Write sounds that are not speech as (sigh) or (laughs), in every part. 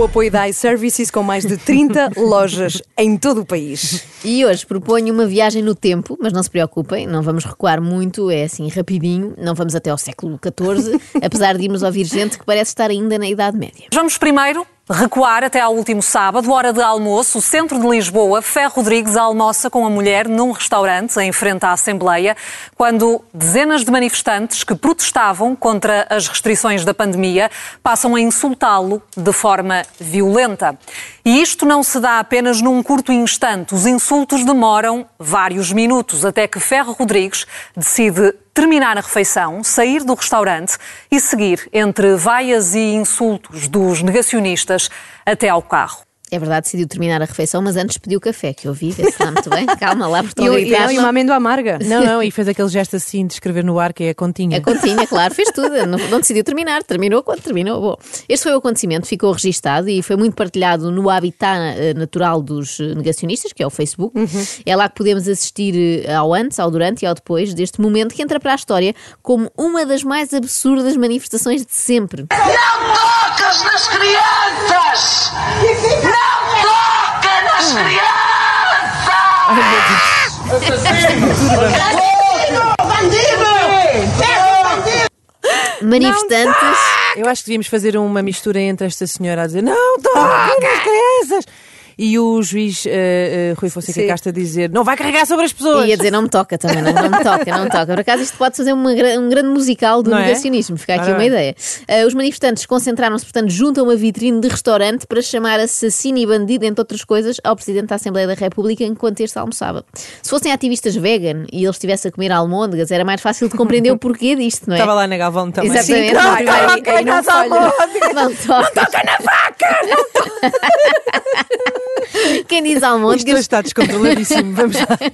O apoio da iServices, com mais de 30 (laughs) lojas em todo o país. E hoje proponho uma viagem no tempo, mas não se preocupem, não vamos recuar muito, é assim rapidinho, não vamos até ao século XIV, (laughs) apesar de irmos ouvir gente que parece estar ainda na Idade Média. Vamos primeiro recuar até ao último sábado, hora de almoço, o centro de Lisboa. Fé Rodrigues almoça com a mulher num restaurante em frente à Assembleia, quando dezenas de manifestantes que protestavam contra as restrições da pandemia passam a insultá-lo de forma violenta. E isto não se dá apenas num curto instante. Os insultos demoram vários minutos, até que Ferro Rodrigues decide terminar a refeição, sair do restaurante e seguir entre vaias e insultos dos negacionistas até ao carro. É verdade, decidiu terminar a refeição, mas antes pediu café, que eu vi, vê lá muito bem. (laughs) Calma lá, porque E, estão a e, não, e uma amêndoa amarga. Não, não, e fez aquele gesto assim de escrever no ar que é a continha. A continha, claro, fez tudo. Não, não decidiu terminar, terminou quando terminou. Bom, este foi o acontecimento, ficou registado e foi muito partilhado no habitat eh, natural dos eh, negacionistas, que é o Facebook. É lá que podemos assistir eh, ao antes, ao durante e ao depois deste momento que entra para a história como uma das mais absurdas manifestações de sempre. Não tocas nas crianças! Não nas crianças! Bandido! Manifestantes. Eu acho que devíamos fazer uma mistura entre esta senhora a dizer não, toca nas crianças! E o juiz eh, eh, Rui Fonseca Sim. Casta a dizer não vai carregar sobre as pessoas! E ia dizer, não me toca também, não, não me toca, não me toca. Por acaso, isto pode fazer uma um grande musical do Não é? negacionismo, fica aqui Ora uma ideia. Ah, os manifestantes concentraram-se, portanto, junto a uma vitrine de restaurante para chamar assassino e bandido, entre outras coisas, ao Presidente da Assembleia da República enquanto este almoçava. Se fossem ativistas vegan e ele estivesse a comer almôndegas, era mais fácil de compreender o porquê disto, não é? Estava lá na Galvão também. Exatamente. Sim, Não, aí- aí não falha. Não toca. na vaca! (laughs) (laughs) Quem diz Isto almôndegas hoje está descontroladíssimo. Vamos lá. (laughs)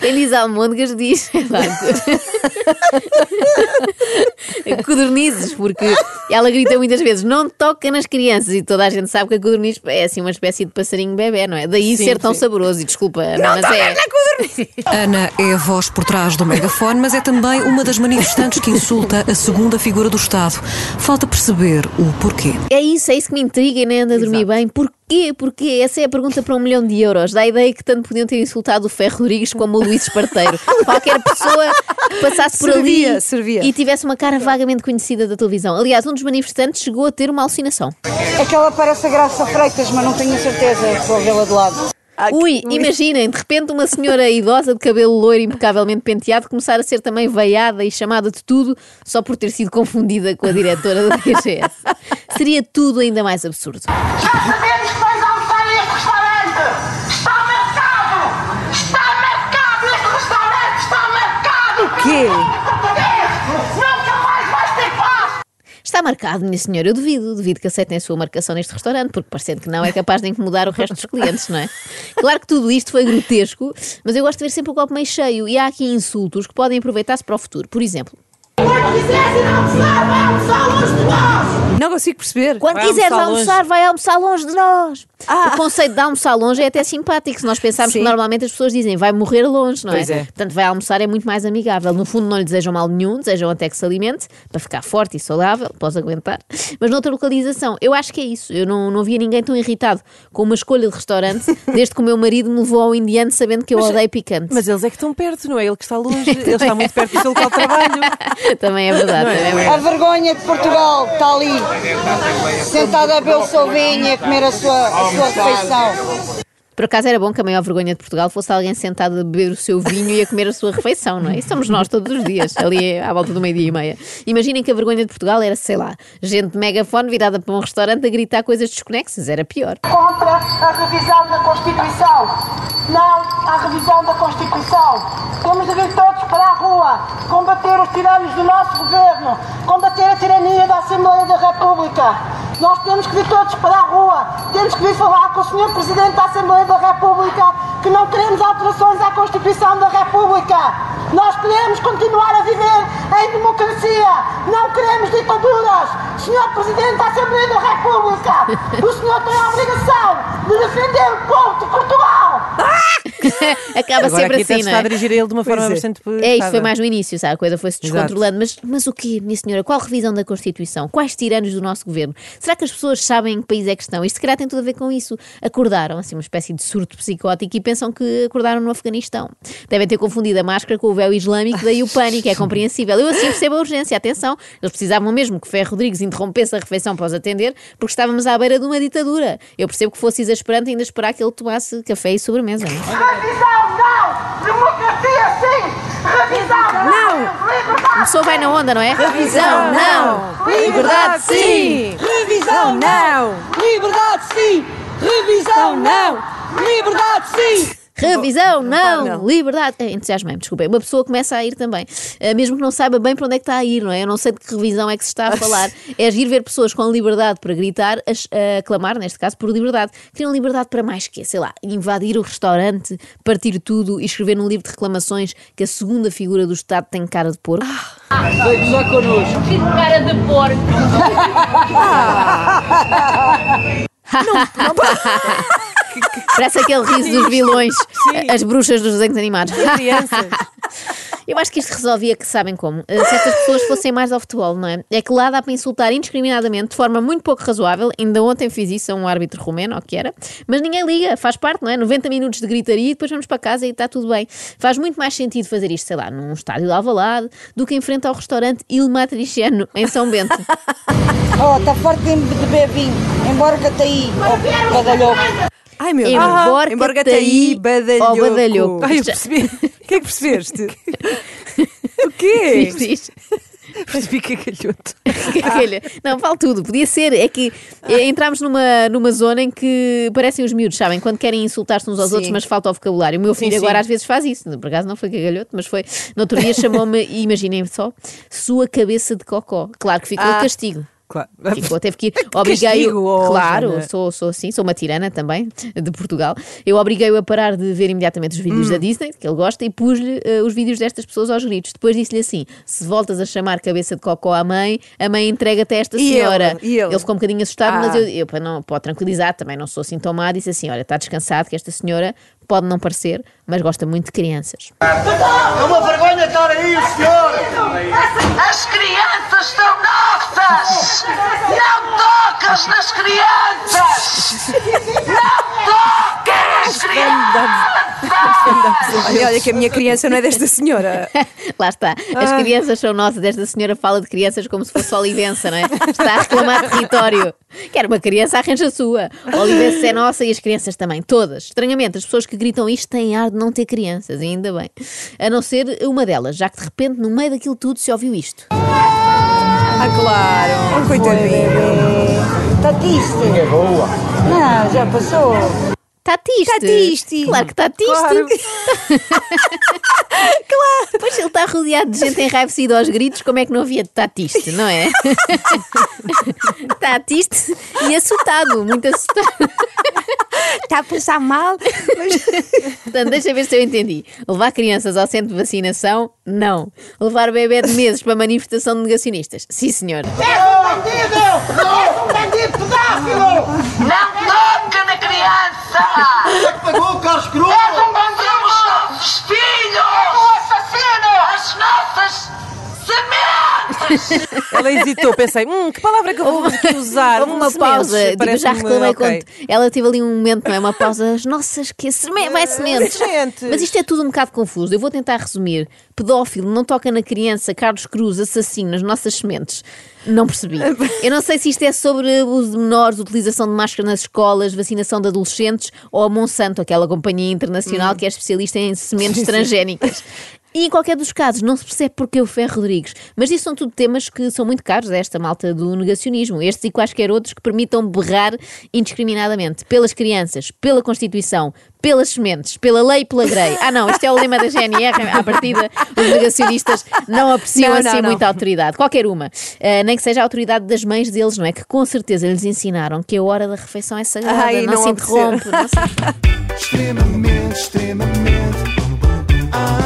Quem diz almôndegas diz (laughs) codornizes, porque ela grita muitas vezes não toca nas crianças e toda a gente sabe que a codorniz é assim uma espécie de passarinho bebê, não é? Daí Sim, ser tão sim. saboroso e desculpa, não, mas é. Ana é a voz por trás do megafone, mas é também uma das manifestantes que insulta a segunda figura do Estado. Falta perceber o porquê. É isso, é isso que me intriga e nem anda a dormir bem. Porquê? Porquê? Essa é a pergunta para um milhão de euros. Dá a ideia que tanto podiam ter insultado o Ferro Rodrigues como o Luís Esparteiro. (laughs) Qualquer pessoa que passasse por Servia, ali servia. e tivesse uma cara vagamente conhecida da televisão. Aliás, um dos manifestantes chegou a ter uma alucinação. Aquela parece a Graça Freitas, mas não tenho a certeza. Vou vê-la de lado. Ui, imaginem, de repente uma senhora idosa de cabelo loiro impecavelmente penteado começar a ser também veiada e chamada de tudo só por ter sido confundida com a diretora da DGS. Seria tudo ainda mais absurdo. Já sabemos que vais almoçar neste restaurante! Está marcado! Está marcado! Este restaurante está marcado! O quê? Está marcado, minha senhora, eu duvido, duvido que aceitem a sua marcação neste restaurante, porque parecendo que não é capaz de incomodar o resto dos clientes, não é? Claro que tudo isto foi grotesco, mas eu gosto de ver sempre o copo meio cheio e há aqui insultos que podem aproveitar-se para o futuro. Por exemplo, Quando quiseres ir almoçar, vai almoçar longe de nós! Não consigo perceber. Quando Vai quiseres almoçar almoçar, vai almoçar longe de nós. O conceito de almoçar longe é até simpático. Se nós pensarmos Sim. que normalmente as pessoas dizem vai morrer longe, não Pois é? é. Portanto, vai almoçar é muito mais amigável. No fundo, não lhe desejam mal nenhum, desejam até que se alimente para ficar forte e saudável, pode aguentar. Mas noutra localização, eu acho que é isso. Eu não, não via ninguém tão irritado com uma escolha de restaurante (laughs) desde que o meu marido me levou ao indiano sabendo que eu odeio picante. Mas eles é que estão perto, não é? Ele que está longe, (laughs) ele está muito perto do seu local de trabalho. (laughs) (laughs) também é verdade, também é A vergonha de Portugal está ali, sentada a beber o seu vinho e a comer a sua, a sua refeição. Por acaso era bom que a maior vergonha de Portugal fosse alguém sentado a beber o seu vinho e a comer a sua refeição, não é? Isso somos nós todos os dias, ali à volta do meio-dia e meia. Imaginem que a vergonha de Portugal era, sei lá, gente de megafone virada para um restaurante a gritar coisas desconexas, era pior. Contra a revisão da Constituição! Não à revisão da Constituição! Temos de vir todos para a rua, combater os tiranos do nosso governo, combater a tirania da Assembleia da República. Nós temos que vir todos para a rua, temos que vir falar com o Sr. Presidente da Assembleia da República que não queremos alterações à Constituição da República. Nós queremos continuar a viver em democracia, não queremos ditaduras. Sr. Presidente da Assembleia da República, o senhor tem a obrigação de defender o povo de Portugal. (laughs) Acaba Agora sempre aqui assim, não está a é? dirigir a ele de uma forma é. bastante É, isto foi mais no início, sabe? A coisa foi-se descontrolando. Mas, mas o quê, minha senhora? Qual revisão da Constituição? Quais tiranos do nosso governo? Será que as pessoas sabem em que país é que estão? Isto se calhar tem tudo a ver com isso. Acordaram, assim, uma espécie de surto psicótico e pensam que acordaram no Afeganistão. Devem ter confundido a máscara com o véu islâmico, daí o pânico, é (laughs) compreensível. Eu assim percebo a urgência, atenção. Eles precisavam mesmo que Ferro Rodrigues interrompesse a refeição para os atender, porque estávamos à beira de uma ditadura. Eu percebo que fosse exasperante ainda esperar que ele tomasse café e sobremesa. Não é? Revisão não! Democracia sim! Revisão não! Liberdade A pessoa vai na onda, não é? Revisão, não! Liberdade, sim! Revisão não! Liberdade sim! Revisão não! Liberdade sim! Revisão, não! não. Liberdade! É, entusiasmei-me, desculpem. Uma pessoa começa a ir também, eh, mesmo que não saiba bem para onde é que está a ir, não é? Eu não sei de que revisão é que se está a (laughs) falar. É agir ver pessoas com liberdade para gritar, a, ch- a clamar, neste caso, por liberdade. Queriam liberdade para mais que, sei lá, invadir o restaurante, partir tudo e escrever num livro de reclamações que a segunda figura do Estado tem cara de porco. cara de porco. (laughs) (laughs) Parece aquele riso dos vilões, as bruxas dos desenhos animados. Crianças. (laughs) Eu acho que isto resolvia que sabem como. Eh, Se estas pessoas fossem mais ao futebol, não é? É que lá dá para insultar indiscriminadamente, de forma muito pouco razoável. Ainda ontem fiz isso a um árbitro romeno, ou que era. Mas ninguém liga, faz parte, não é? 90 minutos de gritaria e depois vamos para casa e está tudo bem. Faz muito mais sentido fazer isto, sei lá, num estádio de Alvalade, do que em frente ao restaurante Il Matriciano, em São Bento. (laughs) Oh, está farto de beber vinho. Embora que até aí, oh, badalhoco. Ai meu Deus. Emborca-te Emborca-te aí, aí, badalhoco. ó badalhoco. Ai, eu percebi. (laughs) O que é que percebeste? (laughs) o quê? Diz, diz. Percebi que é galhoto. Olha, não, vale tudo, podia ser. É que eh, entramos numa, numa zona em que parecem os miúdos, sabem? Quando querem insultar-se uns aos Sim. outros, mas falta o vocabulário. O meu filho Sim, agora sim. às vezes faz isso. Por acaso não foi cagalhoto, mas foi. No outro dia chamou-me, (laughs) imaginem só, sua cabeça de cocó. Claro que ficou Ah. castigo. Claro. Ficou, teve que ir. (laughs) castigo, Obriguei-o. oh, claro, sou, sou assim, sou uma tirana também, de Portugal. Eu obriguei-o a parar de ver imediatamente os vídeos Hum. da Disney, que ele gosta, e pus-lhe eh, os vídeos destas pessoas aos gritos. Depois disse-lhe assim: se voltas a chamar cabeça de cocó à mãe, a mãe entrega-te a esta E senhora. ele? E ele? ficou um bocadinho assustado, Ah. mas eu, eu para, não, para tranquilizar, também não sou assim tão má, disse assim: olha, está descansado, que esta senhora pode não parecer, mas gosta muito de crianças. É uma vergonha estar aí, senhor! As crianças são nossas! Não tocas nas crianças! Não tocas nas crianças! Olha, olha que a minha criança não é desta senhora. (laughs) Lá está. As crianças são nossas. Esta senhora fala de crianças como se fosse Olivença, não é? Está a reclamar território. Quer uma criança, arranja a sua. A Olivença é nossa e as crianças também. Todas. Estranhamente, as pessoas que gritam isto têm ar de não ter crianças, e ainda bem. A não ser uma delas, já que de repente, no meio daquilo tudo, se ouviu isto. Ah, claro. Coitadinho. Tatiste. É boa. Não, já passou. Tatiste. Tatiste. Claro que tatiste. Claro. (laughs) claro. Pois ele está rodeado de gente enraivecida aos gritos, como é que não havia tatiste, não é? (laughs) tatiste e assustado, muito assustado. Está a passar mal. Portanto, deixa ver se eu entendi. Levar crianças ao centro de vacinação? Não. Levar bebê de meses para manifestação de negacionistas? Sim, senhor. És um bandido! És um bandido pedófilo! Não criança! Quem é que pagou, Carlos Cruz? (laughs) Ela hesitou, pensei, hum, que palavra é que eu vou aqui usar? Houve Hum, uma pausa, tipo, já reclamei ok. com. Ela teve ali um momento, não é? Uma pausa. As nossas, que seme... vai sementes. Mas isto é tudo um bocado confuso. Eu vou tentar resumir. Pedófilo, não toca na criança, Carlos Cruz, assassino, nas nossas sementes. Não percebi. Eu não sei se isto é sobre abuso de menores, utilização de máscara nas escolas, vacinação de adolescentes ou a Monsanto, aquela companhia internacional que é especialista em sementes transgénicas. E em qualquer dos casos, não se percebe porque o Ferro Rodrigues. Mas isso são tudo temas que são muito caros a esta malta do negacionismo. Estes e quaisquer outros que permitam berrar indiscriminadamente pelas crianças, pela Constituição, pelas sementes, pela lei e pela grei. Ah, não, isto é o lema da GNR. À partida, os negacionistas não apreciam Não, assim não, não. muita autoridade. Qualquer uma. Ah, nem que seja a autoridade das mães deles, não é? Que com certeza lhes ensinaram que a hora da refeição é sagrada, Ai, não, não se interrompe. Não se... Extremamente, extremamente. Ah,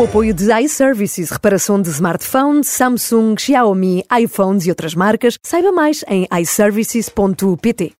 o apoio de iServices, reparação de smartphones, Samsung, Xiaomi, iPhones e outras marcas, saiba mais em iServices.pt.